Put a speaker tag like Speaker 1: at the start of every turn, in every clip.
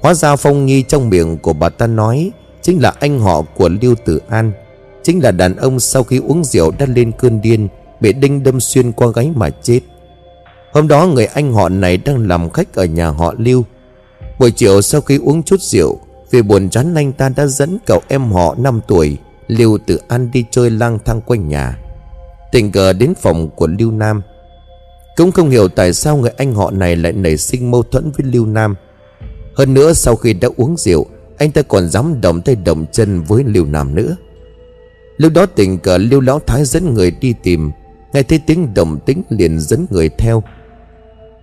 Speaker 1: Hóa ra Phong Nhi trong miệng của bà ta nói Chính là anh họ của Lưu Tử An, Chính là đàn ông sau khi uống rượu đã lên cơn điên, Bị đinh đâm xuyên qua gáy mà chết. Hôm đó người anh họ này đang làm khách ở nhà họ Lưu. Buổi chiều sau khi uống chút rượu, Vì buồn chán anh ta đã dẫn cậu em họ 5 tuổi, Lưu Tử An đi chơi lang thang quanh nhà. Tình cờ đến phòng của Lưu Nam. Cũng không hiểu tại sao người anh họ này lại nảy sinh mâu thuẫn với Lưu Nam. Hơn nữa sau khi đã uống rượu, Anh ta còn dám động tay động chân với Lưu Nam nữa. Lúc đó tình cờ Lưu Lão Thái dẫn người đi tìm, Nghe thấy tiếng động tính liền dẫn người theo.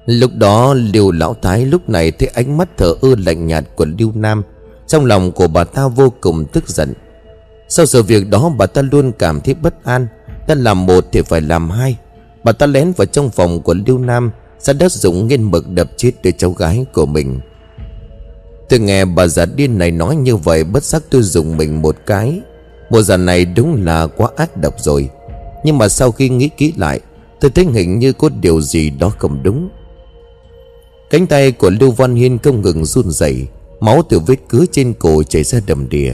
Speaker 1: Lúc đó Lưu Lão Thái lúc này thấy ánh mắt thở ư lạnh nhạt của Lưu Nam, Trong lòng của bà ta vô cùng tức giận. Sau sự việc đó bà ta luôn cảm thấy bất an đã làm một thì phải làm hai. Bà ta lén vào trong phòng của Lưu Nam Ra đất dụng nghiên mực đập chết đứa cháu gái của mình. Tôi nghe bà già điên này nói như vậy Bất giác tôi dùng mình một cái. Mùa già này đúng là quá ác độc rồi. Nhưng mà sau khi nghĩ kỹ lại Tôi thấy hình như có điều gì đó không đúng. Cánh tay của Lưu Văn Hiên không ngừng run rẩy Máu từ vết cứa trên cổ chảy ra đầm đìa.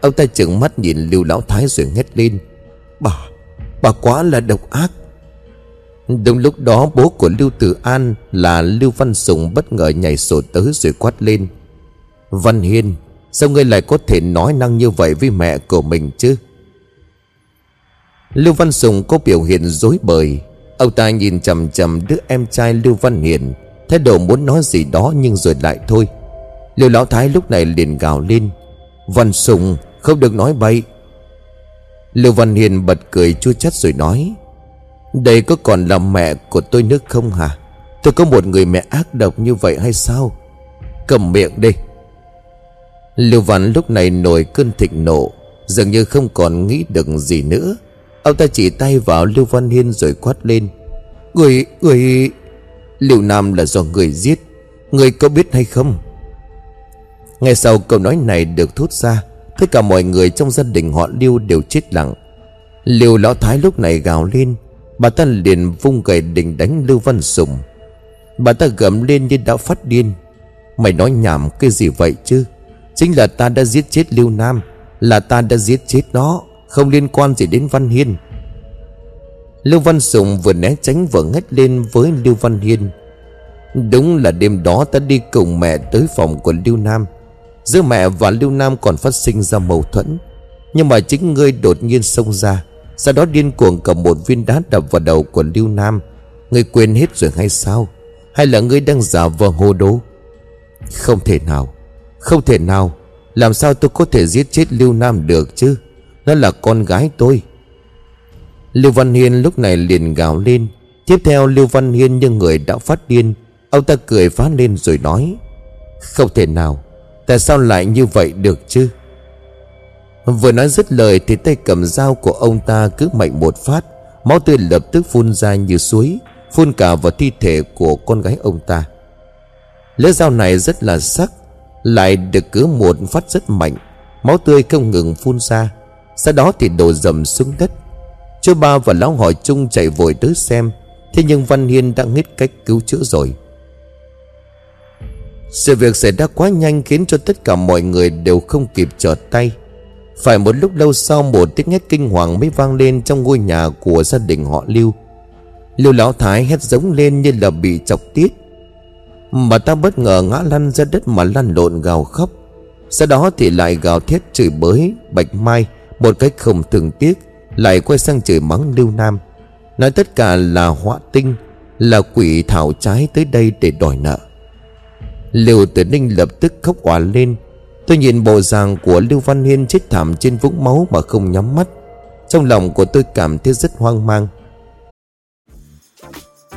Speaker 1: Ông ta trừng mắt nhìn Lưu Lão Thái rồi hét lên Bà, bà quá là độc ác. Đúng lúc đó bố của Lưu Tử An là Lưu Văn Sùng bất ngờ nhảy sổ tới rồi quát lên Văn Hiên, Sao ngươi lại có thể nói năng như vậy với mẹ của mình chứ? Lưu Văn Sùng có biểu hiện dối bời. Ông ta nhìn chầm chầm đứa em trai Lưu Văn Hiền, Thái độ muốn nói gì đó nhưng rồi lại thôi. Lưu Lão Thái lúc này liền gào lên. Văn Sùng, không được nói bậy. Lưu Văn Hiền bật cười chua chát rồi nói, Đây có còn là mẹ của tôi nước không hả? Tôi có một người mẹ ác độc như vậy hay sao? Cầm miệng đi. Lưu Văn lúc này nổi cơn thịnh nộ Dường như không còn nghĩ được gì nữa. Ông ta chỉ tay vào Lưu Văn Hiên rồi quát lên Người, người Lưu Nam là do người giết Người có biết hay không? Ngay sau câu nói này được thốt ra Tất cả mọi người trong gia đình họ Lưu đều chết lặng. Lưu Lão Thái lúc này gào lên Bà ta liền vung gậy định đánh Lưu Văn Sùng. Bà ta gầm lên như đã phát điên Mày nói nhảm cái gì vậy chứ? Chính là ta đã giết chết Lưu Nam, Là ta đã giết chết nó, Không liên quan gì đến Văn Hiên. Lưu Văn Sùng vừa né tránh vừa ngách lên với Lưu Văn Hiên. Đúng là đêm đó ta đi cùng mẹ tới phòng của Lưu Nam. Giữa mẹ và Lưu Nam còn phát sinh ra mâu thuẫn, Nhưng mà chính ngươi đột nhiên xông ra, Sau đó điên cuồng cầm một viên đá đập vào đầu của Lưu Nam. Ngươi quên hết rồi hay sao? Hay là ngươi đang giả vờ hồ đố? Không thể nào. Không thể nào. Làm sao tôi có thể giết chết Lưu Nam được chứ? Nó là con gái tôi. Lưu Văn Hiên lúc này liền gào lên. Tiếp theo Lưu Văn Hiên như người đã phát điên, Ông ta cười phá lên rồi nói, Không thể nào, Tại sao lại như vậy được chứ? Vừa nói dứt lời Thì tay cầm dao của ông ta cứ mạnh một phát, Máu tươi lập tức phun ra như suối, Phun cả vào thi thể của con gái ông ta. Lưỡi dao này rất là sắc lại được cứ một phát rất mạnh, Máu tươi không ngừng phun ra. Sau đó thì đổ dầm xuống đất. Chú ba và lão hỏi chung chạy vội tới xem, Thế nhưng Văn Hiên đã nghĩ cách cứu chữa rồi. Sự việc xảy ra quá nhanh khiến cho tất cả mọi người đều không kịp trở tay. Phải một lúc lâu sau, một tiếng hét kinh hoàng mới vang lên trong ngôi nhà của gia đình họ Lưu. Lưu Lão Thái hét giống lên như là bị chọc tiết. Mà ta bất ngờ ngã lăn ra đất mà lăn lộn gào khóc. Sau đó thì lại gào thét chửi bới, Bạch Mai, Một cách không thường tiếc, Lại quay sang chửi mắng Lưu Nam. Nói tất cả là họa tinh, Là quỷ thảo trái tới đây để đòi nợ. Lưu Tử Ninh lập tức khóc òa lên. Tôi nhìn bộ dạng của Lưu Văn Hiên chết thảm trên vũng máu mà không nhắm mắt. Trong lòng của tôi cảm thấy rất hoang mang.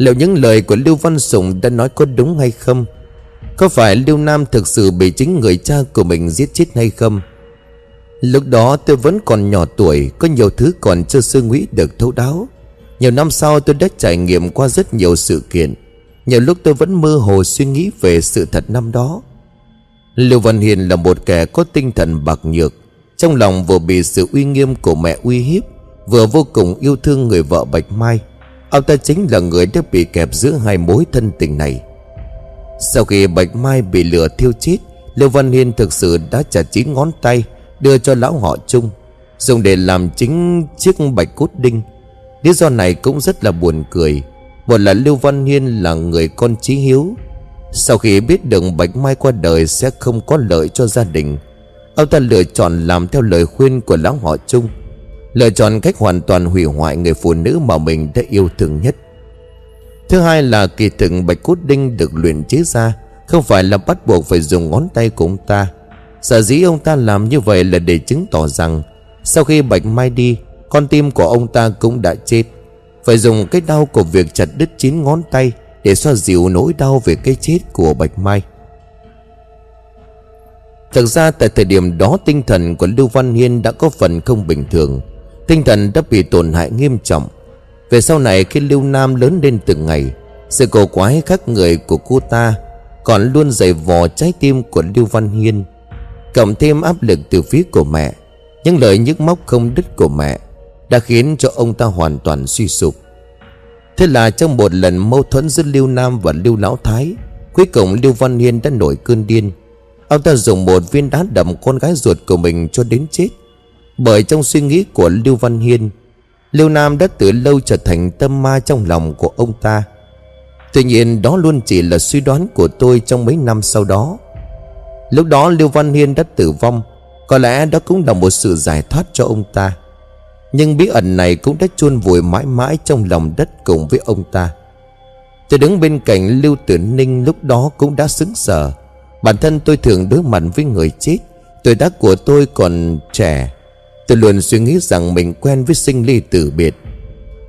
Speaker 1: Liệu những lời của Lưu Văn Sùng đã nói có đúng hay không? Có phải Lưu Nam thực sự bị chính người cha của mình giết chết hay không? Lúc đó tôi vẫn còn nhỏ tuổi, Có nhiều thứ còn chưa suy nghĩ được thấu đáo. Nhiều năm sau tôi đã trải nghiệm qua rất nhiều sự kiện. Nhiều lúc tôi vẫn mơ hồ suy nghĩ về sự thật năm đó. Lưu Văn Hiền là một kẻ có tinh thần bạc nhược, Trong lòng vừa bị sự uy nghiêm của mẹ uy hiếp, Vừa vô cùng yêu thương người vợ Bạch Mai. Ông ta chính là người đã bị kẹp giữa hai mối thân tình này. Sau khi Bạch Mai bị lửa thiêu chết, Lưu Văn Hiên thực sự đã chặt chín ngón tay, Đưa cho lão họ chung Dùng để làm chính chiếc bạch cốt đinh. Lý do này cũng rất là buồn cười. Một là Lưu Văn Hiên là người con trí hiếu. Sau khi biết được Bạch Mai qua đời sẽ không có lợi cho gia đình, Ông ta lựa chọn làm theo lời khuyên của lão họ chung Lựa chọn cách hoàn toàn hủy hoại người phụ nữ mà mình đã yêu thương nhất. Thứ hai là kỳ thực bạch cốt đinh được luyện chế ra Không phải là bắt buộc phải dùng ngón tay của ông ta. Sở dĩ ông ta làm như vậy là để chứng tỏ rằng Sau khi bạch mai đi, Con tim của ông ta cũng đã chết. Phải dùng cái đau của việc chặt đứt chín ngón tay Để xoa dịu nỗi đau về cái chết của bạch mai. Thực ra tại thời điểm đó tinh thần của Lưu Văn Hiên đã có phần không bình thường. Tinh thần đã bị tổn hại nghiêm trọng. Về sau này khi Lưu Nam lớn lên từng ngày, Sự cổ quái khác người của cô ta Còn luôn dày vò trái tim của Lưu Văn Hiên, Cộng thêm áp lực từ phía của mẹ. Những lời nhức móc không đứt của mẹ Đã khiến cho ông ta hoàn toàn suy sụp. Thế là trong một lần mâu thuẫn giữa Lưu Nam và Lưu Lão Thái, Cuối cùng Lưu Văn Hiên đã nổi cơn điên. Ông ta dùng một viên đá đập con gái ruột của mình cho đến chết bởi trong suy nghĩ của Lưu Văn Hiên, Lưu Nam đã từ lâu trở thành tâm ma trong lòng của ông ta. Tuy nhiên, đó luôn chỉ là suy đoán của tôi trong mấy năm sau đó. Lúc đó, Lưu Văn Hiên đã tử vong, Có lẽ đó cũng là một sự giải thoát cho ông ta. Nhưng bí ẩn này cũng đã chôn vùi mãi mãi trong lòng đất cùng với ông ta. Tôi đứng bên cạnh Lưu Tử Ninh lúc đó cũng đã xứng sở. Bản thân tôi thường đối mặt với người chết, Tuổi tác của tôi còn trẻ. Tôi luôn suy nghĩ rằng mình quen với sinh ly tử biệt.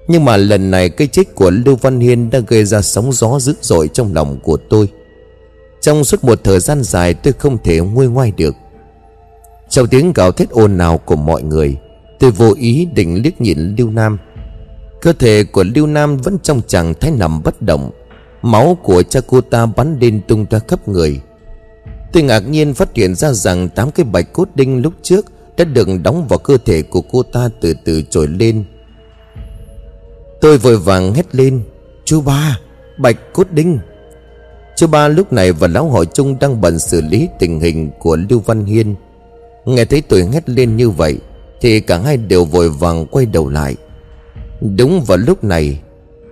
Speaker 1: Nhưng mà lần này cái chết của Lưu Văn Hiên đã gây ra sóng gió dữ dội trong lòng của tôi. Trong suốt một thời gian dài, tôi không thể nguôi ngoai được. Trong tiếng gào thét ồn ào của mọi người, Tôi vô ý định liếc nhìn Lưu Nam. Cơ thể của Lưu Nam vẫn trong trạng thái nằm bất động. Máu của cha cô ta bắn lên tung ra khắp người. Tôi ngạc nhiên phát hiện ra rằng tám cái bạch cốt đinh lúc trước đã được đóng vào cơ thể của cô ta từ từ trồi lên. Tôi vội vàng hét lên, Chú ba, Bạch cốt đinh. Chú ba lúc này và lão hội trung đang bận xử lý tình hình của Lưu Văn Hiên. Nghe thấy tôi hét lên như vậy, Thì cả hai đều vội vàng quay đầu lại. Đúng vào lúc này,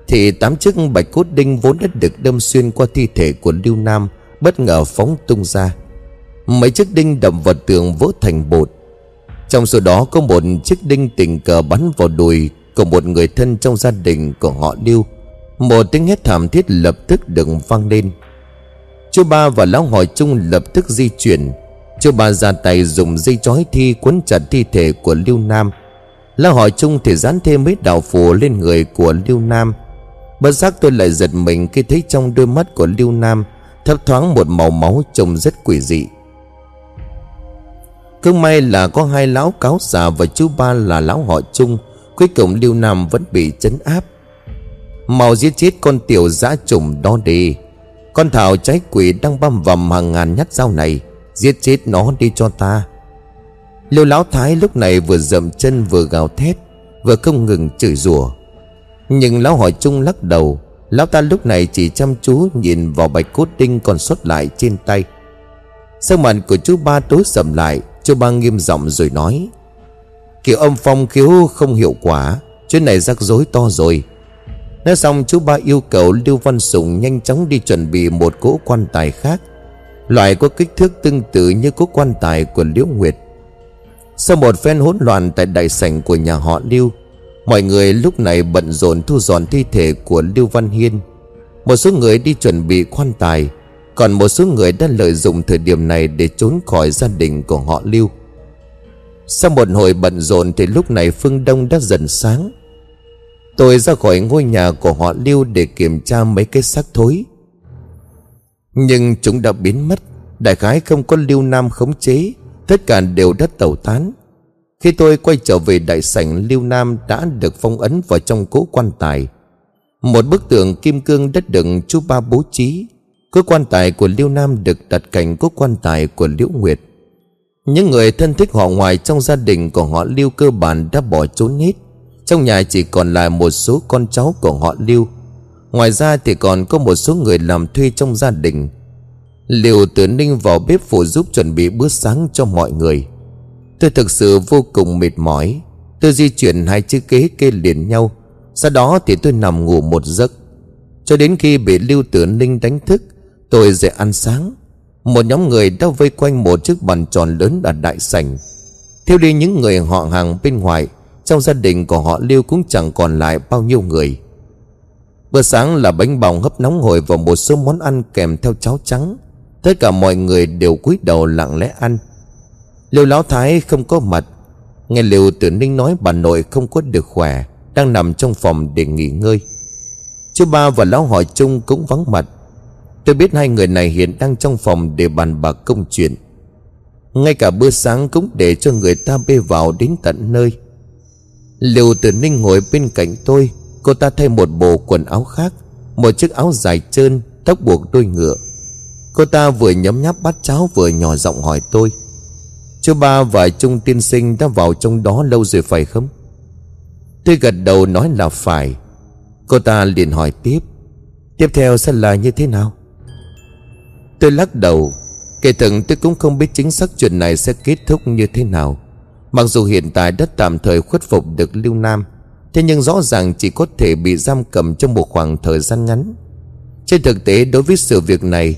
Speaker 1: Thì tám chiếc bạch cốt đinh vốn đã được đâm xuyên qua thi thể của Lưu Nam, Bất ngờ phóng tung ra. Mấy chiếc đinh đập vào tường vỡ thành bột trong số đó có một chiếc đinh tình cờ bắn vào đùi Của một người thân trong gia đình của họ Lưu. Một tiếng hét thảm thiết lập tức được vang lên. Chú ba và lão hỏi chung lập tức di chuyển. Chú ba ra tay dùng dây chói thi quấn chặt thi thể của Lưu Nam. Lão hỏi chung thì dán thêm mấy đạo phù lên người của Lưu Nam. Bất giác tôi lại giật mình khi thấy trong đôi mắt của Lưu Nam Thấp thoáng một màu máu trông rất quỷ dị cứ may là có hai lão cáo già và chú ba là lão họ chung, Cuối cùng Lưu Nam vẫn bị chấn áp. Màu giết chết con tiểu dã trùng đó đi. Con thảo trái quỷ đang băm vằm hàng ngàn nhát dao này, Giết chết nó đi cho ta. Liêu lão thái lúc này vừa dậm chân vừa gào thét, Vừa không ngừng chửi rủa. Nhưng lão hỏi chung lắc đầu, Lão ta lúc này chỉ chăm chú nhìn vào bạch cốt đinh còn sót lại trên tay. Sơ mặt của chú ba tối sầm lại Chú ba nghiêm giọng rồi nói, Kiểu âm phong khiếu không hiệu quả Chuyện này rắc rối to rồi. Nói xong, chú ba yêu cầu Lưu Văn Sùng nhanh chóng đi chuẩn bị một cỗ quan tài khác, Loại có kích thước tương tự như cỗ quan tài của Liễu Nguyệt. Sau một phen hỗn loạn tại đại sảnh của nhà họ Lưu, Mọi người lúc này bận rộn thu dọn thi thể của Lưu Văn Hiên. Một số người đi chuẩn bị quan tài còn một số người đã lợi dụng thời điểm này để trốn khỏi gia đình của họ Lưu. Sau một hồi bận rộn thì lúc này phương đông đã dần sáng. Tôi ra khỏi ngôi nhà của họ Lưu để kiểm tra mấy cái xác thối. Nhưng chúng đã biến mất. Đại khái không có lưu nam khống chế. Tất cả đều đã tẩu tán. Khi tôi quay trở về đại sảnh, Lưu Nam đã được phong ấn vào trong cố quan tài. Một bức tượng kim cương đất đựng chú ba bố trí. Cố quan tài của Lưu Nam được đặt cạnh cố quan tài của Liễu Nguyệt. Những người thân thích họ ngoài trong gia đình của họ Lưu cơ bản đã bỏ trốn hết. Trong nhà chỉ còn lại một số con cháu của họ Lưu Ngoài ra thì còn có một số người làm thuê trong gia đình. Liều tử ninh vào bếp phụ giúp chuẩn bị bữa sáng cho mọi người. Tôi thực sự vô cùng mệt mỏi. Tôi di chuyển hai chiếc ghế kê liền nhau. Sau đó thì tôi nằm ngủ một giấc. Cho đến khi bị Lưu Tử Ninh đánh thức Tôi dậy ăn sáng. Một nhóm người đã vây quanh một chiếc bàn tròn lớn ở đại sảnh. Theo đi những người họ hàng bên ngoài, Trong gia đình của họ Lưu cũng chẳng còn lại bao nhiêu người. Bữa sáng là bánh bào hấp nóng hổi Và một số món ăn kèm theo cháo trắng. Tất cả mọi người đều cúi đầu lặng lẽ ăn. Liêu Lão Thái không có mặt. Nghe Liêu Tử Ninh nói bà nội không có được khỏe, Đang nằm trong phòng để nghỉ ngơi. Chú ba và Lão Hỏi chung cũng vắng mặt. Tôi biết hai người này hiện đang trong phòng để bàn bạc công chuyện. Ngay cả bữa sáng cũng để cho người ta bê vào đến tận nơi. Liều Tử Ninh ngồi bên cạnh tôi, Cô ta thay một bộ quần áo khác, Một chiếc áo dài trơn, Tóc buộc đôi ngựa. Cô ta vừa nhấm nháp bát cháo vừa nhỏ giọng hỏi tôi, Chú ba và Trung tiên sinh đã vào trong đó lâu rồi phải không? Tôi gật đầu nói là phải. Cô ta liền hỏi tiếp Tiếp theo sẽ là như thế nào? Tôi lắc đầu. Kể từng tôi cũng không biết chính xác chuyện này sẽ kết thúc như thế nào. Mặc dù hiện tại đã tạm thời khuất phục được Lưu Nam, Thế nhưng rõ ràng chỉ có thể bị giam cầm trong một khoảng thời gian ngắn. Trên thực tế, đối với sự việc này,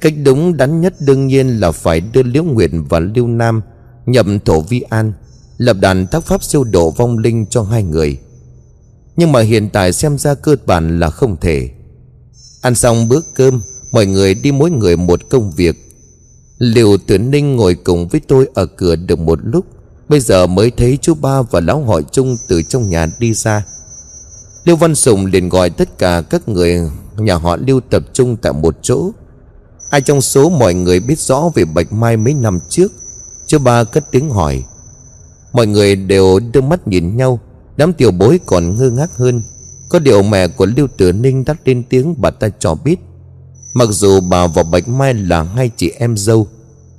Speaker 1: Cách đúng đắn nhất đương nhiên là phải đưa Liễu Nguyệt và Lưu Nam Nhậm thổ vi an, Lập đàn tác pháp siêu độ vong linh cho hai người. Nhưng mà hiện tại xem ra cơ bản là không thể. Ăn xong bữa cơm Mọi người đi mỗi người một công việc. Liều tử ninh ngồi cùng với tôi ở cửa được một lúc. Bây giờ mới thấy chú ba và lão hỏi chung từ trong nhà đi ra. Liêu Văn Sùng liền gọi tất cả các người nhà họ Liêu tập trung tại một chỗ. Ai trong số mọi người biết rõ về Bạch Mai mấy năm trước? Chú ba cất tiếng hỏi. Mọi người đều đưa mắt nhìn nhau. Đám tiểu bối còn ngơ ngác hơn. Có điều mẹ của Lưu Tử Ninh đã lên tiếng bà ta cho biết. Mặc dù bà và Bạch Mai là hai chị em dâu,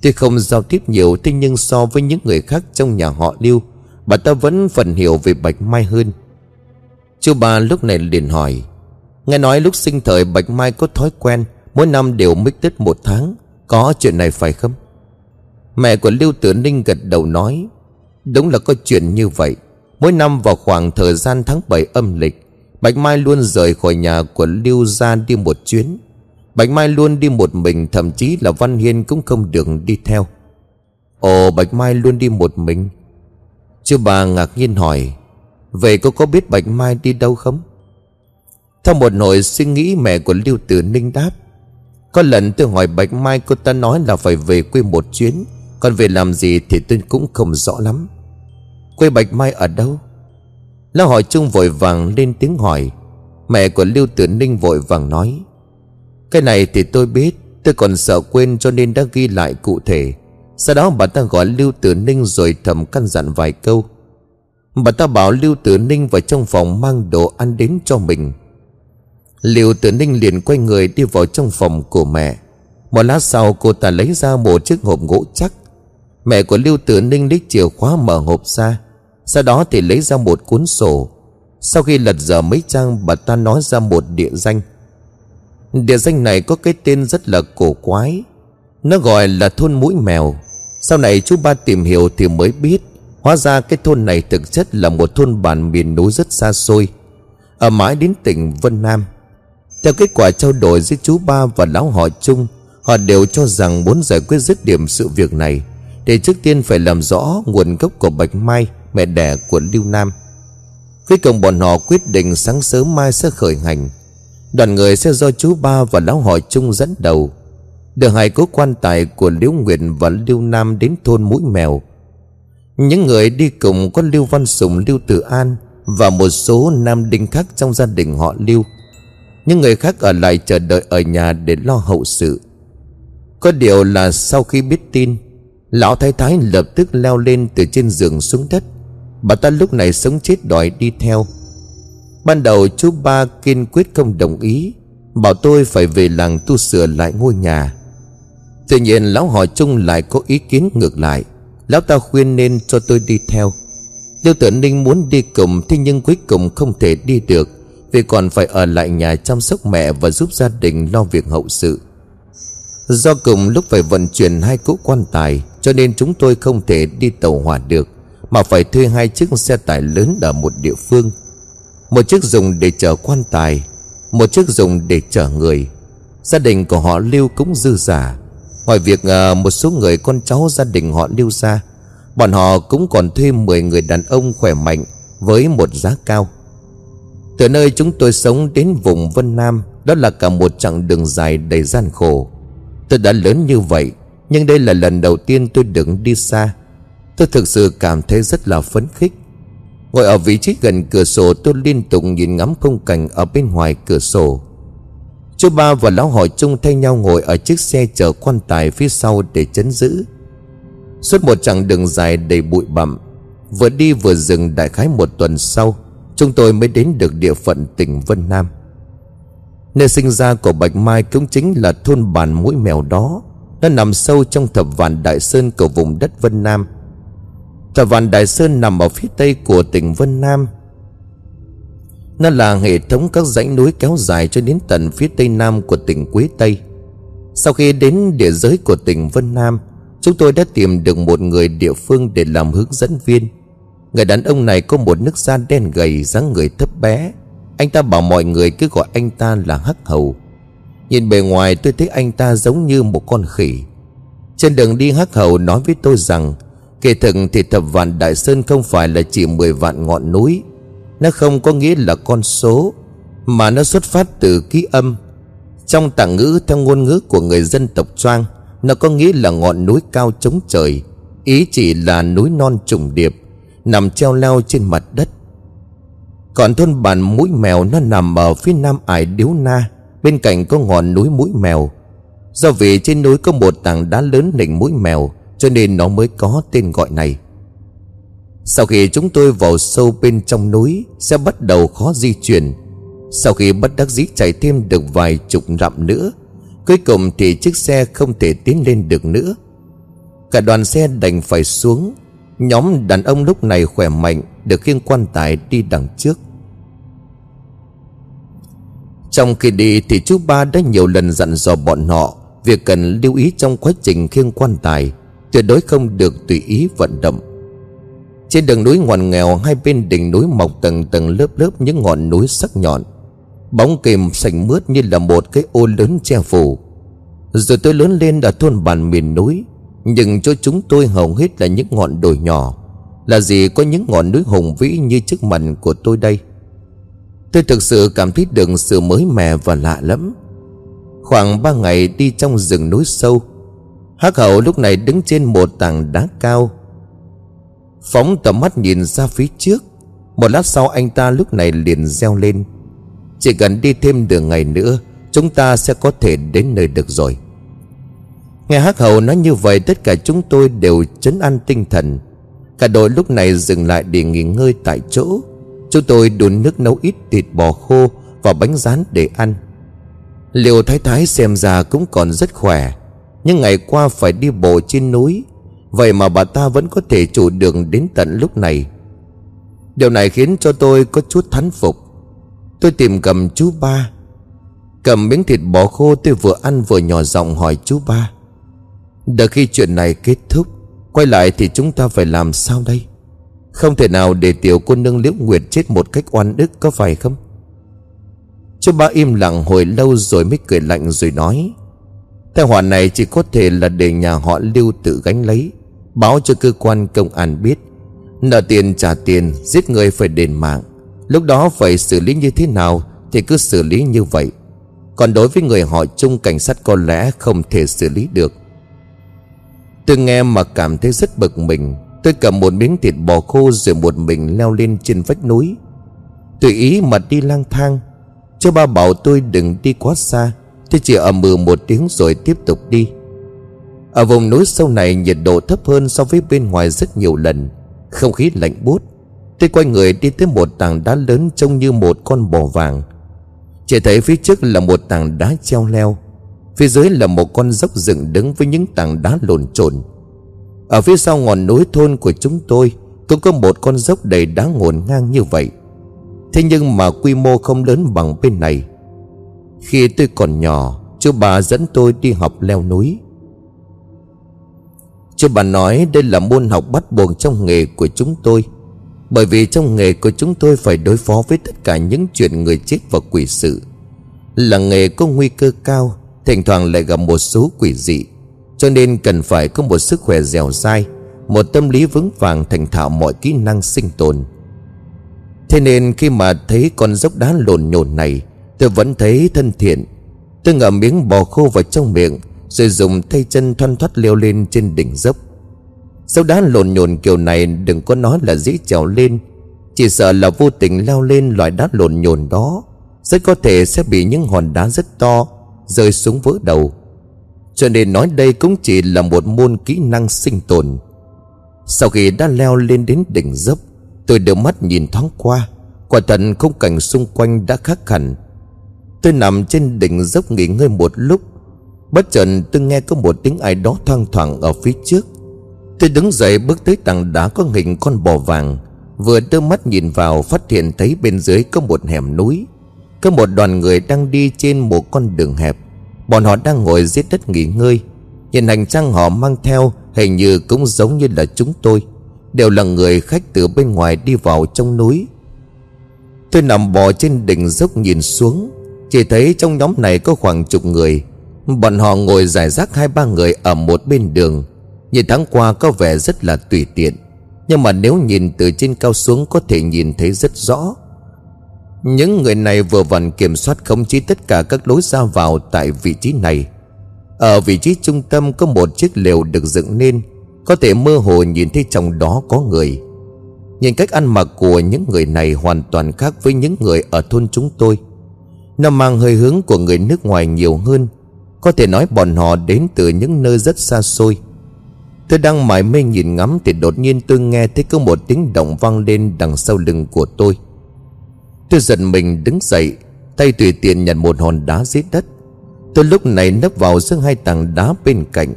Speaker 1: Tuy không giao tiếp nhiều, Thế nhưng so với những người khác trong nhà họ Lưu, Bà ta vẫn phần hiểu về Bạch Mai hơn. Chú bà lúc này liền hỏi, Nghe nói lúc sinh thời Bạch Mai có thói quen, Mỗi năm đều mít tết một tháng, Có chuyện này phải không? Mẹ của Lưu Tử Ninh gật đầu nói, Đúng là có chuyện như vậy. Mỗi năm vào khoảng thời gian tháng 7 âm lịch, Bạch Mai luôn rời khỏi nhà của Lưu ra đi một chuyến. Bạch Mai luôn đi một mình, Thậm chí là Văn Hiên cũng không được đi theo. Ồ, Bạch Mai luôn đi một mình. Chưa bà ngạc nhiên hỏi, Vậy cô có biết Bạch Mai đi đâu không? Theo một hồi suy nghĩ, mẹ của Lưu Tử Ninh đáp, có lần tôi hỏi Bạch Mai, cô ta nói là phải về quê một chuyến, Còn về làm gì thì tôi cũng không rõ lắm. Quê Bạch Mai ở đâu? Lão hỏi chung vội vàng lên tiếng hỏi. Mẹ của Lưu Tử Ninh vội vàng nói cái này thì tôi biết, Tôi còn sợ quên cho nên đã ghi lại cụ thể. Sau đó bà ta gọi Lưu Tử Ninh rồi thầm căn dặn vài câu. Bà ta bảo Lưu Tử Ninh vào trong phòng mang đồ ăn đến cho mình. Lưu tử ninh liền quay người đi vào trong phòng của mẹ. Một lát sau cô ta lấy ra một chiếc hộp gỗ chắc. Mẹ của Lưu Tử Ninh lấy chìa khóa mở hộp ra, Sau đó thì lấy ra một cuốn sổ. Sau khi lật dở mấy trang, bà ta nói ra một địa danh. Địa danh này có cái tên rất là cổ quái. Nó gọi là thôn mũi mèo. Sau này chú ba tìm hiểu thì mới biết, Hóa ra cái thôn này thực chất là một thôn bản miền núi rất xa xôi, Ở mãi đến tỉnh Vân Nam. Theo kết quả trao đổi giữa chú ba và lão họ chung Họ đều cho rằng muốn giải quyết dứt điểm sự việc này, Thì trước tiên phải làm rõ nguồn gốc của Bạch Mai, Mẹ đẻ của Lưu Nam. Cuối cùng bọn họ quyết định sáng sớm mai sẽ khởi hành Đoàn người sẽ do chú ba và lão hỏi chung dẫn đầu. Đưa hai cố quan tài của Liễu Nguyệt và Lưu Nam đến thôn Mũi Mèo. Những người đi cùng có Lưu Văn Sùng, Lưu Tử An Và một số nam đinh khác trong gia đình họ Lưu những người khác ở lại chờ đợi ở nhà để lo hậu sự. Có điều là sau khi biết tin Lão thái thái lập tức leo lên từ trên giường xuống đất. Bà ta lúc này sống chết đòi đi theo. Ban đầu chú ba kiên quyết không đồng ý, Bảo tôi phải về làng tu sửa lại ngôi nhà. Tuy nhiên, lão họ chung lại có ý kiến ngược lại. Lão ta khuyên nên cho tôi đi theo. Liêu tử ninh muốn đi cùng, Thế nhưng cuối cùng không thể đi được, Vì còn phải ở lại nhà chăm sóc mẹ Và giúp gia đình lo việc hậu sự. Do cùng lúc phải vận chuyển hai cỗ quan tài, Cho nên chúng tôi không thể đi tàu hỏa được, Mà phải thuê hai chiếc xe tải lớn ở một địa phương. Một chiếc dùng để chở quan tài, Một chiếc dùng để chở người. Gia đình của họ Lưu cũng dư giả. Ngoài việc ờ, một số người con cháu gia đình họ Lưu ra, Bọn họ cũng còn thuê 10 người đàn ông khỏe mạnh Với một giá cao. Từ nơi chúng tôi sống đến vùng Vân Nam, Đó là cả một chặng đường dài đầy gian khổ. Tôi đã lớn như vậy, Nhưng đây là lần đầu tiên tôi được đi xa. Tôi thực sự cảm thấy rất là phấn khích. Ngồi ở vị trí gần cửa sổ, tôi liên tục nhìn ngắm khung cảnh ở bên ngoài cửa sổ. Chú ba và lão hỏi chung thay nhau ngồi ở chiếc xe chở quan tài phía sau để chấn giữ. Suốt một chặng đường dài đầy bụi bặm, Vừa đi vừa dừng đại khái một tuần sau, Chúng tôi mới đến được địa phận tỉnh Vân Nam. Nơi sinh ra của Bạch Mai cũng chính là thôn bản mũi mèo đó Nó nằm sâu trong thập vạn Đại Sơn của vùng đất Vân Nam. Trà vạn Đại Sơn nằm ở phía tây của tỉnh Vân Nam. Nó là hệ thống các dãy núi kéo dài cho đến tận phía tây nam của tỉnh Quế Tây. Sau khi đến địa giới của tỉnh Vân Nam, Chúng tôi đã tìm được một người địa phương để làm hướng dẫn viên. Người đàn ông này có một nước da đen gầy, dáng người thấp bé. Anh ta bảo mọi người cứ gọi anh ta là Hắc Hầu. Nhìn bề ngoài, tôi thấy anh ta giống như một con khỉ. Trên đường đi, Hắc Hầu nói với tôi rằng Kể thực thì thập vạn Đại Sơn không phải là chỉ 10 vạn ngọn núi. Nó không có nghĩa là con số, Mà nó xuất phát từ ký âm. Trong tạng ngữ theo ngôn ngữ của người dân tộc Choang, nó có nghĩa là ngọn núi cao chống trời. Ý chỉ là núi non trùng điệp, Nằm treo leo trên mặt đất. Còn thôn bản mũi mèo Nó nằm ở phía nam ải Điếu Na, Bên cạnh có ngọn núi mũi mèo. Do vì trên núi có một tảng đá lớn đỉnh mũi mèo cho nên nó mới có tên gọi này. Sau khi chúng tôi vào sâu bên trong núi, Sẽ bắt đầu khó di chuyển. Sau khi bất đắc dĩ chạy thêm được vài chục dặm nữa, Cuối cùng thì chiếc xe không thể tiến lên được nữa. Cả đoàn xe đành phải xuống. Nhóm đàn ông lúc này khỏe mạnh, Được khiêng quan tài đi đằng trước. Trong khi đi thì chú ba đã nhiều lần dặn dò bọn họ Việc cần lưu ý trong quá trình khiêng quan tài. Tuyệt đối không được tùy ý vận động. Trên đường núi ngoằn nghèo, Hai bên đỉnh núi mọc tầng tầng lớp lớp những ngọn núi sắc nhọn. Bóng kềm sành mướt như là một cái ô lớn che phủ. Rồi tôi lớn lên ở thôn bản miền núi, Nhưng cho chúng tôi hầu hết là những ngọn đồi nhỏ. Là gì có những ngọn núi hùng vĩ như trước mặt của tôi đây? Tôi thực sự cảm thấy được sự mới mẻ và lạ lắm Khoảng ba ngày đi trong rừng núi sâu Hắc hậu lúc này đứng trên một tảng đá cao. Phóng tầm mắt nhìn ra phía trước. Một lát sau anh ta lúc này liền reo lên. Chỉ cần đi thêm đường ngày nữa, Chúng ta sẽ có thể đến nơi được rồi. Nghe hắc hậu nói như vậy, Tất cả chúng tôi đều chấn an tinh thần. Cả đội lúc này dừng lại để nghỉ ngơi tại chỗ. Chúng tôi đun nước nấu ít thịt bò khô Và bánh rán để ăn. Liệu thái thái xem ra cũng còn rất khỏe. Nhưng ngày qua phải đi bộ trên núi. Vậy mà bà ta vẫn có thể chủ đường đến tận lúc này. Điều này khiến cho tôi có chút thán phục. Tôi tìm cầm chú ba. Cầm miếng thịt bò khô tôi vừa ăn vừa nhỏ giọng hỏi chú ba. Đợi khi chuyện này kết thúc, Quay lại thì chúng ta phải làm sao đây? Không thể nào để tiểu cô nương liễu nguyệt chết một cách oan ức, có phải không? Chú ba im lặng hồi lâu rồi mới cười lạnh rồi nói. Tai họa này chỉ có thể là để nhà họ lưu tự gánh lấy, Báo cho cơ quan công an biết. Nợ tiền trả tiền, Giết người phải đền mạng. Lúc đó phải xử lý như thế nào Thì cứ xử lý như vậy. Còn đối với người họ chung cảnh sát có lẽ Không thể xử lý được. Tôi nghe mà cảm thấy rất bực mình. Tôi cầm một miếng thịt bò khô Rồi một mình leo lên trên vách núi. Tùy ý mà đi lang thang. Cho ba bảo tôi đừng đi quá xa. Tôi chỉ ầm mừ một tiếng rồi tiếp tục đi. Ở vùng núi sâu này nhiệt độ thấp hơn so với bên ngoài rất nhiều lần, Không khí lạnh buốt. Tôi quay người đi tới một tảng đá lớn trông như một con bò vàng. Chỉ thấy phía trước là một tảng đá treo leo, Phía dưới là một con dốc dựng đứng với những tảng đá lộn trộn Ở phía sau ngọn núi thôn của chúng tôi Cũng có một con dốc đầy đá ngổn ngang như vậy. Thế nhưng mà quy mô không lớn bằng bên này. Khi tôi còn nhỏ, Chú bà dẫn tôi đi học leo núi. Chú bà nói đây là môn học bắt buộc trong nghề của chúng tôi, Bởi vì trong nghề của chúng tôi phải đối phó với tất cả những chuyện người chết và quỷ sự. Là nghề có nguy cơ cao, Thỉnh thoảng lại gặp một số quỷ dị, Cho nên cần phải có một sức khỏe dẻo dai, Một tâm lý vững vàng thành thạo mọi kỹ năng sinh tồn. Thế nên khi mà thấy con dốc đá lộn nhộn này Tôi vẫn thấy thân thiện. Tôi ngậm miếng bò khô vào trong miệng, Rồi dùng tay chân thoăn thoắt leo lên trên đỉnh dốc. Dốc đá lộn nhộn kiểu này, Đừng có nói là dễ trèo lên. Chỉ sợ là vô tình leo lên loại đá lộn nhộn đó, Rất có thể sẽ bị những hòn đá rất to Rơi xuống vỡ đầu. Cho nên nói đây cũng chỉ là một môn kỹ năng sinh tồn. Sau khi đã leo lên đến đỉnh dốc, Tôi đưa mắt nhìn thoáng qua. Quả thật khung cảnh xung quanh đã khác hẳn. Tôi nằm trên đỉnh dốc nghỉ ngơi một lúc. Bất chợt tôi nghe có một tiếng ai đó thoang thoảng ở phía trước. Tôi đứng dậy bước tới tảng đá có hình con bò vàng. Vừa đưa mắt nhìn vào phát hiện thấy bên dưới có một hẻm núi. Có một đoàn người đang đi trên một con đường hẹp. Bọn họ đang ngồi dưới đất nghỉ ngơi. Nhìn hành trang họ mang theo Hình như cũng giống như là chúng tôi. Đều là người khách từ bên ngoài đi vào trong núi. Tôi nằm bò trên đỉnh dốc nhìn xuống. Chỉ thấy trong nhóm này có khoảng chục người. Bọn họ ngồi giải rác hai ba người ở một bên đường. Nhìn tháng qua có vẻ rất là tùy tiện. Nhưng mà nếu nhìn từ trên cao xuống Có thể nhìn thấy rất rõ. Những người này vừa vặn kiểm soát khống chế tất cả các lối ra vào tại vị trí này. Ở vị trí trung tâm có một chiếc lều được dựng nên. Có thể mơ hồ nhìn thấy trong đó có người. Nhìn cách ăn mặc của những người này hoàn toàn khác với những người ở thôn chúng tôi. Nó mang hơi hướng của người nước ngoài nhiều hơn. Có thể nói bọn họ đến từ những nơi rất xa xôi. Tôi đang mải mê nhìn ngắm Thì đột nhiên tôi nghe thấy có một tiếng động vang lên đằng sau lưng của tôi. Tôi giật mình đứng dậy, Tay tùy tiện nhặt một hòn đá dưới đất. Tôi lúc này nấp vào giữa hai tảng đá bên cạnh.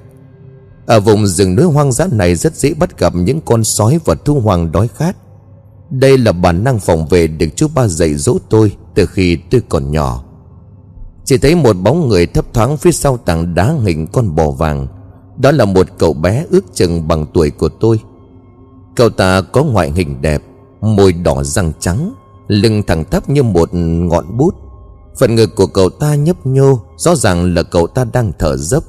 Speaker 1: Ở vùng rừng núi hoang dã này rất dễ bắt gặp những con sói và thu hoàng đói khát. Đây là bản năng phòng vệ được chú ba dạy dỗ tôi từ khi tôi còn nhỏ. Chỉ thấy một bóng người thấp thoáng phía sau tảng đá hình con bò vàng. Đó là một cậu bé ước chừng bằng tuổi của tôi. Cậu ta có ngoại hình đẹp, Môi đỏ răng trắng, Lưng thẳng tắp như một ngọn bút. Phần ngực của cậu ta nhấp nhô, Rõ ràng là cậu ta đang thở dốc.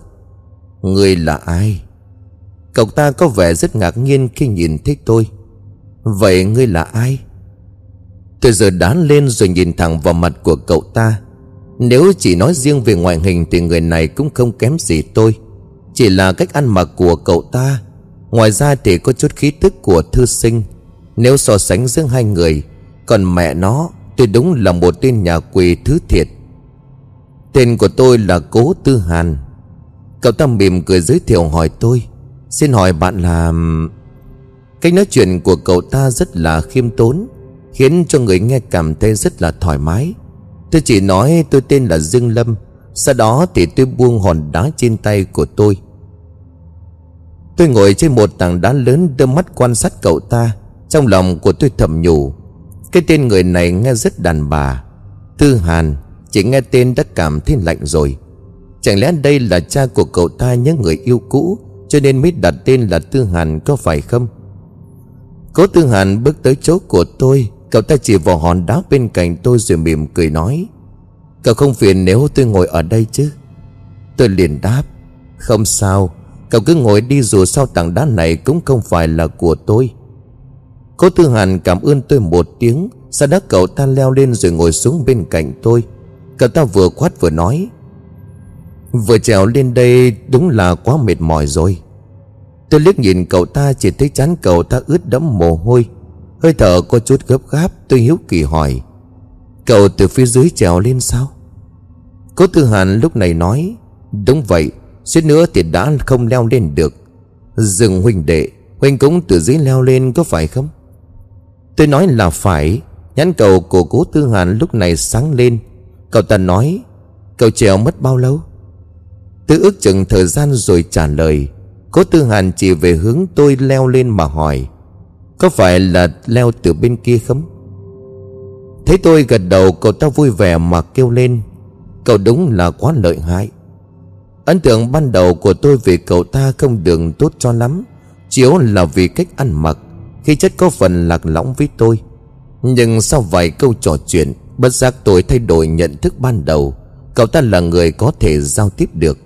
Speaker 1: Người là ai? Cậu ta có vẻ rất ngạc nhiên khi nhìn thấy tôi. Vậy ngươi là ai? Tôi giờ đán lên rồi nhìn thẳng vào mặt của cậu ta. Nếu chỉ nói riêng về ngoại hình Thì người này cũng không kém gì tôi. Chỉ là cách ăn mặc của cậu ta. Ngoài ra thì có chút khí tức của thư sinh. Nếu so sánh giữa hai người, Còn mẹ nó Tôi đúng là một tên nhà quỳ thứ thiệt. Tên của tôi là Cố Tư Hàn. Cậu ta mỉm cười giới thiệu hỏi tôi. Xin hỏi bạn là... Cách nói chuyện của cậu ta rất là khiêm tốn. Khiến cho người nghe cảm thấy rất là thoải mái. Tôi chỉ nói tôi tên là Dương Lâm, Sau đó thì tôi buông hòn đá trên tay của tôi. Tôi ngồi trên một tảng đá lớn đưa mắt quan sát cậu ta. Trong lòng của tôi thầm nhủ, Cái tên người này nghe rất đàn bà. Thư Hàn, Chỉ nghe tên đã cảm thấy lạnh rồi. Chẳng lẽ đây là cha của cậu ta nhớ người yêu cũ, cho nên mới đặt tên là Tư Hàn có phải không? Cố Tư Hàn bước tới chỗ của tôi Cậu ta chỉ vào hòn đá bên cạnh tôi rồi mỉm cười nói, Cậu không phiền nếu tôi ngồi ở đây chứ? Tôi liền đáp, Không sao, Cậu cứ ngồi đi dù sao tảng đá này cũng không phải là của tôi. Cố Tư Hàn cảm ơn tôi một tiếng, Sau đó cậu ta leo lên rồi ngồi xuống bên cạnh tôi. Cậu ta vừa khoát vừa nói, Vừa trèo lên đây đúng là quá mệt mỏi rồi. Tôi liếc nhìn cậu ta chỉ thấy chán cậu ta ướt đẫm mồ hôi. Hơi thở có chút gấp gáp Tôi hiếu kỳ hỏi, Cậu từ phía dưới trèo lên sao? Cố Tư Hàn lúc này nói, Đúng vậy, Suýt nữa thì đã không leo lên được. Dừng huynh đệ, Huynh cũng từ dưới leo lên có phải không? Tôi nói là phải. Nhãn cầu của cố tư hàn lúc này sáng lên. Cậu ta nói, Cậu trèo mất bao lâu? Tôi ước chừng thời gian rồi trả lời. Cố tư hàn chỉ về hướng tôi leo lên mà hỏi có phải là leo từ bên kia không? Thấy tôi gật đầu, cậu ta vui vẻ mà kêu lên. Cậu đúng là quá lợi hại. Ấn tượng ban đầu của tôi về cậu ta không đường tốt cho lắm Chiếu là vì cách ăn mặc Khi chất có phần lạc lõng với tôi. Nhưng sau vài câu trò chuyện, Bất giác tôi thay đổi nhận thức ban đầu. Cậu ta là người có thể giao tiếp được.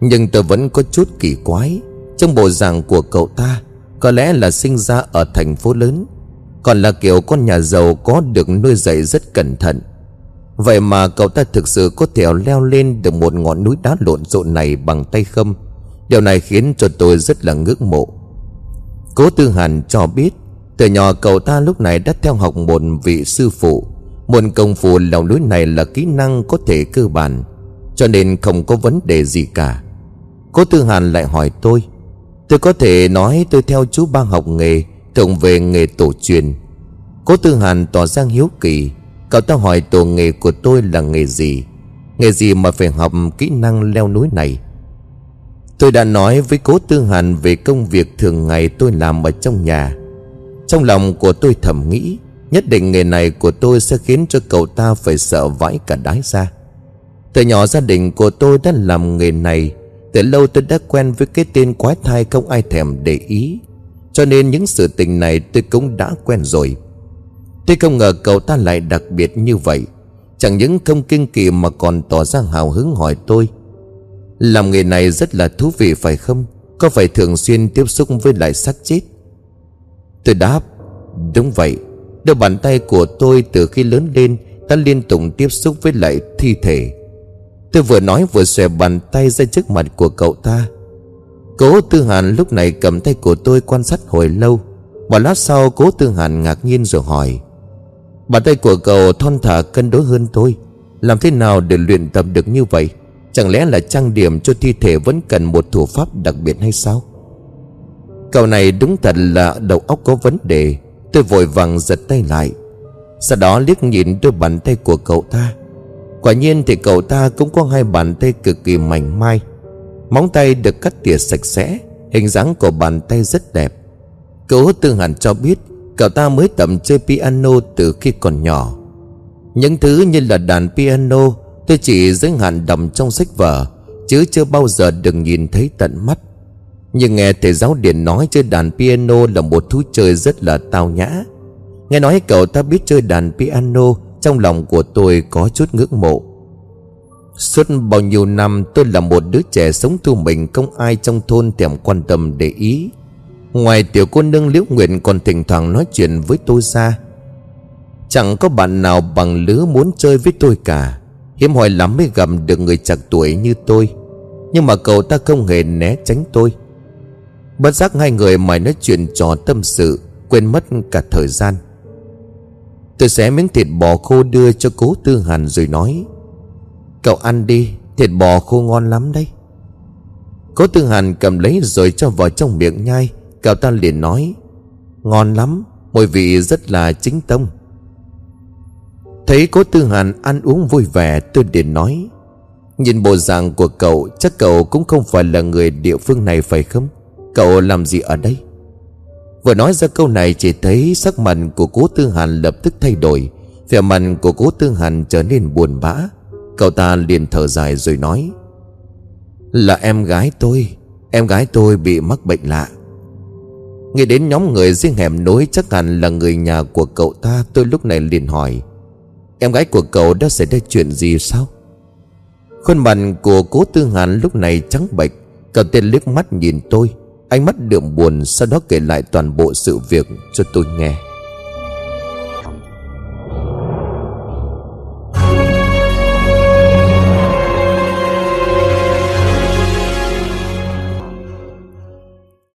Speaker 1: Nhưng tôi vẫn có chút kỳ quái Trong bộ dạng của cậu ta. Có lẽ là sinh ra ở thành phố lớn, Còn là kiểu con nhà giàu có được nuôi dạy rất cẩn thận. Vậy mà cậu ta thực sự có thể leo lên được một ngọn núi đá lộn xộn này bằng tay không? Điều này khiến cho tôi rất là ngưỡng mộ. Cố Tư Hàn cho biết, Từ nhỏ cậu ta lúc này đã theo học một vị sư phụ. Môn công phu leo núi này là kỹ năng có thể cơ bản, Cho nên không có vấn đề gì cả. Cố Tư Hàn lại hỏi tôi Tôi có thể nói tôi theo chú ba học nghề Thường về nghề tổ truyền. Cố Tư Hàn tỏ ra hiếu kỳ. Cậu ta hỏi tổ nghề của tôi là nghề gì? Nghề gì mà phải học kỹ năng leo núi này? Tôi đã nói với cố tư hàn về công việc thường ngày tôi làm ở trong nhà. Trong lòng của tôi thầm nghĩ, Nhất định nghề này của tôi sẽ khiến cho cậu ta phải sợ vãi cả đái ra. Từ nhỏ gia đình của tôi đã làm nghề này từ lâu tôi đã quen với cái tên quái thai không ai thèm để ý. Cho nên những sự tình này tôi cũng đã quen rồi. Tôi không ngờ cậu ta lại đặc biệt như vậy. Chẳng những không kinh kỳ mà còn tỏ ra hào hứng hỏi tôi. Làm nghề này rất là thú vị phải không? Có phải thường xuyên tiếp xúc với lại xác chết? Tôi đáp, Đúng vậy. Đôi bàn tay của tôi từ khi lớn lên Đã liên tục tiếp xúc với lại thi thể. Tôi vừa nói vừa xòe bàn tay ra trước mặt của cậu ta. Cố Tư Hàn lúc này cầm tay của tôi quan sát hồi lâu. Một lát sau, cố Tư Hàn ngạc nhiên rồi hỏi, Bàn tay của cậu thon thả cân đối hơn tôi. Làm thế nào để luyện tập được như vậy? Chẳng lẽ là trang điểm cho thi thể Vẫn cần một thủ pháp đặc biệt hay sao? Cậu này đúng thật là đầu óc có vấn đề. Tôi vội vàng giật tay lại. Sau đó liếc nhìn đôi bàn tay của cậu ta. Quả nhiên thì cậu ta cũng có hai bàn tay cực kỳ mảnh mai. Móng tay được cắt tỉa sạch sẽ, Hình dáng của bàn tay rất đẹp. Cậu Tư Hàn cho biết Cậu ta mới tập chơi piano từ khi còn nhỏ. Những thứ như là đàn piano, Tôi chỉ giới hạn đọc trong sách vở, Chứ chưa bao giờ được nhìn thấy tận mắt. Nhưng nghe thầy giáo điện nói chơi đàn piano là một thú chơi rất là tao nhã. Nghe nói cậu ta biết chơi đàn piano trong lòng của tôi có chút ngưỡng mộ. Suốt bao nhiêu năm, tôi là một đứa trẻ sống thu mình, Không ai trong thôn thèm quan tâm để ý. Ngoài tiểu cô nương liễu nguyện còn thỉnh thoảng nói chuyện với tôi ra. Chẳng có bạn nào bằng lứa muốn chơi với tôi cả. Hiếm hoi lắm mới gặp được người chạc tuổi như tôi. Nhưng mà cậu ta không hề né tránh tôi. Bất giác hai người mày nói chuyện trò tâm sự, Quên mất cả thời gian. Tôi xé miếng thịt bò khô đưa cho cố tư hàn rồi nói, Cậu ăn đi, Thịt bò khô ngon lắm đấy. Cố tư hàn cầm lấy rồi cho vào trong miệng nhai. Cậu ta liền nói, Ngon lắm, Mùi vị rất là chính tông. Thấy cố tư hàn ăn uống vui vẻ, Tôi liền nói, Nhìn bộ dạng của cậu, Chắc cậu cũng không phải là người địa phương này phải không? Cậu làm gì ở đây? Vừa nói ra câu này Chỉ thấy sắc mặt của cố tư hàn lập tức thay đổi. Vẻ mặt của cố tư hàn trở nên buồn bã. Cậu ta liền thở dài rồi nói, Là em gái tôi, Em gái tôi bị mắc bệnh lạ. Nghe đến nhóm người riêng hẻm nối chắc hẳn là người nhà của cậu ta, Tôi lúc này liền hỏi, Em gái của cậu đã xảy ra chuyện gì sao? Khuôn mặt của cố tư hàn lúc này trắng bệch, Cậu tên liếc mắt nhìn tôi. Ánh mắt đượm buồn Sau đó kể lại toàn bộ sự việc cho tôi nghe.